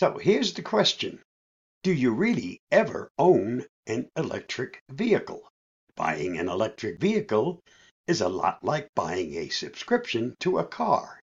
So here's the question. Do you really ever own an electric vehicle? Buying an electric vehicle is a lot like buying a subscription to a car.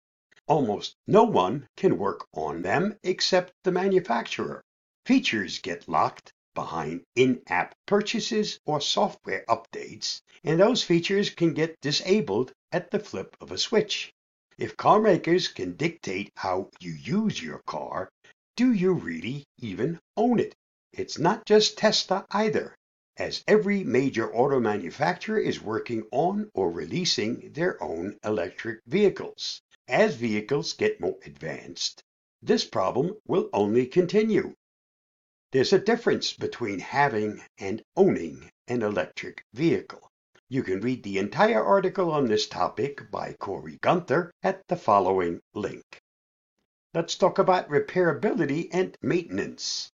Almost no one can work on them except the manufacturer. Features get locked behind in-app purchases or software updates, and those features can get disabled at the flip of a switch. If car makers can dictate how you use your car, do you really even own it? It's not just Tesla either, as every major auto manufacturer is working on or releasing their own electric vehicles. As vehicles get more advanced, this problem will only continue. There's a difference between having and owning an electric vehicle. You can read the entire article on this topic by Cory Gunther at the following link. Let's talk about repairability and maintenance.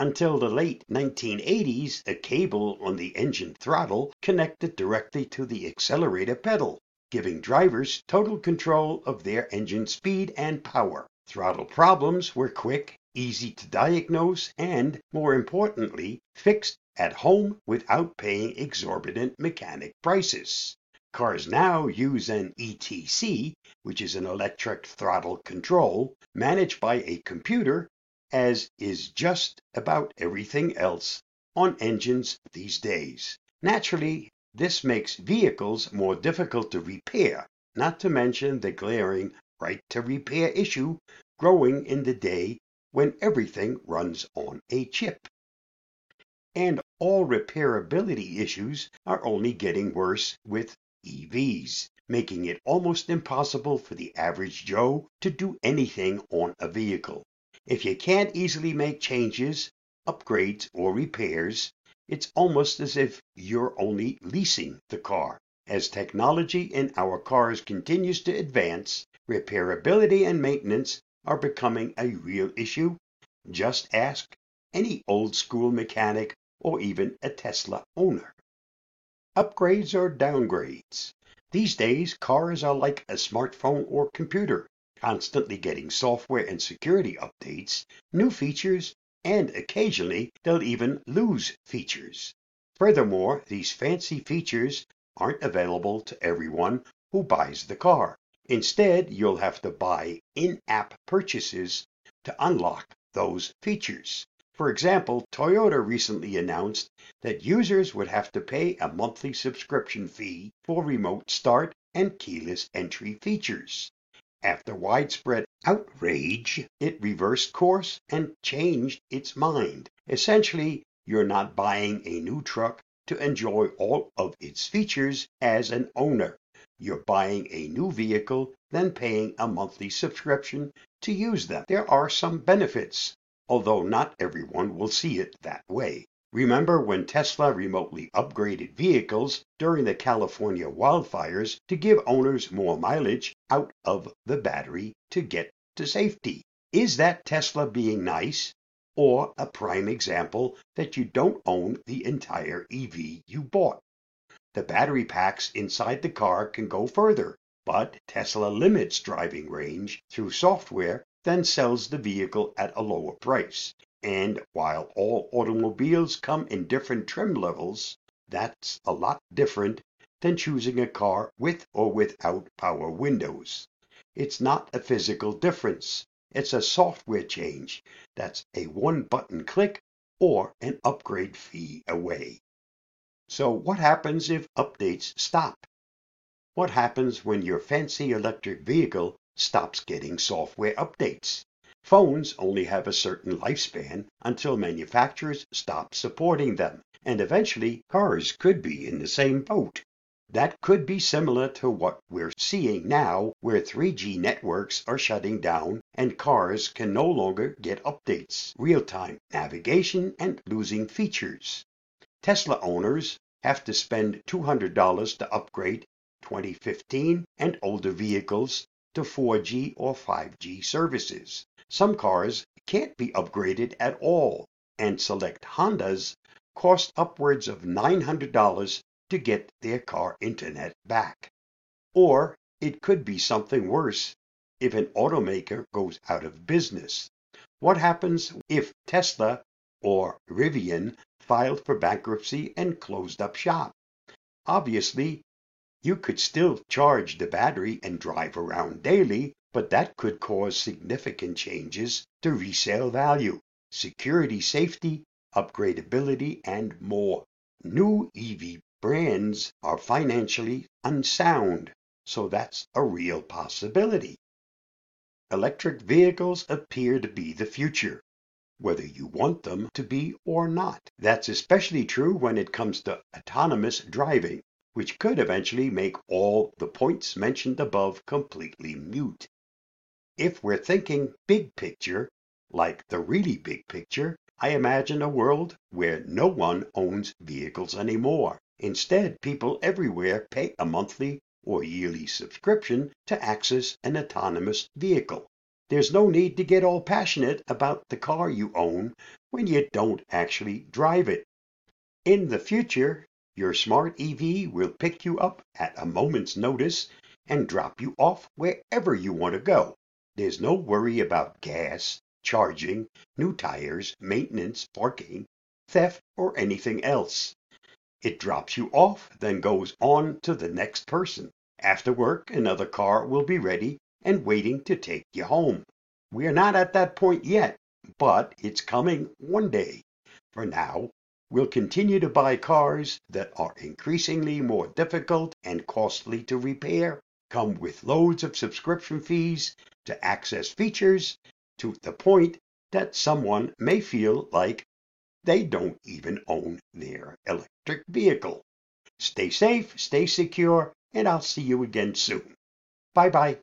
Until the late 1980s, a cable on the engine throttle connected directly to the accelerator pedal, giving drivers total control of their engine speed and power. Throttle problems were quick, easy to diagnose, and, more importantly, fixed at home without paying exorbitant mechanic prices. Cars now use an ETC, which is an electric throttle control, managed by a computer, as is just about everything else on engines these days. Naturally, this makes vehicles more difficult to repair, not to mention the glaring right to repair issue growing in the day when everything runs on a chip. And all repairability issues are only getting worse with EVs, making it almost impossible for the average Joe to do anything on a vehicle. If you can't easily make changes, upgrades, or repairs, it's almost as if you're only leasing the car. As technology in our cars continues to advance, repairability and maintenance are becoming a real issue. Just ask any old school mechanic or even a Tesla owner upgrades or downgrades. These days, cars are like a smartphone or computer, constantly getting software and security updates, new features, and occasionally they'll even lose features. Furthermore, these fancy features aren't available to everyone who buys the car. Instead, you'll have to buy in-app purchases to unlock those features. For example, Toyota recently announced that users would have to pay a monthly subscription fee for remote start and keyless entry features. After widespread outrage, it reversed course and changed its mind. Essentially, you're not buying a new truck to enjoy all of its features as an owner. You're buying a new vehicle, then paying a monthly subscription to use them. There are some benefits although not everyone will see it that way. Remember when Tesla remotely upgraded vehicles during the California wildfires to give owners more mileage out of the battery to get to safety? Is that Tesla being nice? Or a prime example that you don't own the entire EV you bought? The battery packs inside the car can go further, but Tesla limits driving range through software then sells the vehicle at a lower price. And while all automobiles come in different trim levels, that's a lot different than choosing a car with or without power windows. It's not a physical difference. It's a software change that's a one button click or an upgrade fee away. So what happens if updates stop? What happens when your fancy electric vehicle stops getting software updates. Phones only have a certain lifespan until manufacturers stop supporting them, and eventually cars could be in the same boat. That could be similar to what we're seeing now, where 3G networks are shutting down and cars can no longer get updates, real time navigation, and losing features. Tesla owners have to spend $200 to upgrade 2015 and older vehicles to 4G or 5G services. Some cars can't be upgraded at all, and select Hondas cost upwards of $900 to get their car internet back. Or it could be something worse if an automaker goes out of business. What happens if Tesla or Rivian filed for bankruptcy and closed up shop? Obviously, you could still charge the battery and drive around daily, but that could cause significant changes to resale value, security safety, upgradability, and more. New EV brands are financially unsound, so that's a real possibility. Electric vehicles appear to be the future, whether you want them to be or not. That's especially true when it comes to autonomous driving, which could eventually make all the points mentioned above completely mute. If we're thinking big picture, like the really big picture, I imagine a world where no one owns vehicles anymore. Instead, people everywhere pay a monthly or yearly subscription to access an autonomous vehicle. There's no need to get all passionate about the car you own when you don't actually drive it. In the future, your smart EV will pick you up at a moment's notice and drop you off wherever you want to go. There's no worry about gas, charging, new tires, maintenance, parking, theft, or anything else. It drops you off, then goes on to the next person. After work, another car will be ready and waiting to take you home. We are not at that point yet, but it's coming one day. For now, we'll continue to buy cars that are increasingly more difficult and costly to repair, come with loads of subscription fees to access features to the point that someone may feel like they don't even own their electric vehicle. Stay safe, stay secure, and I'll see you again soon. Bye bye.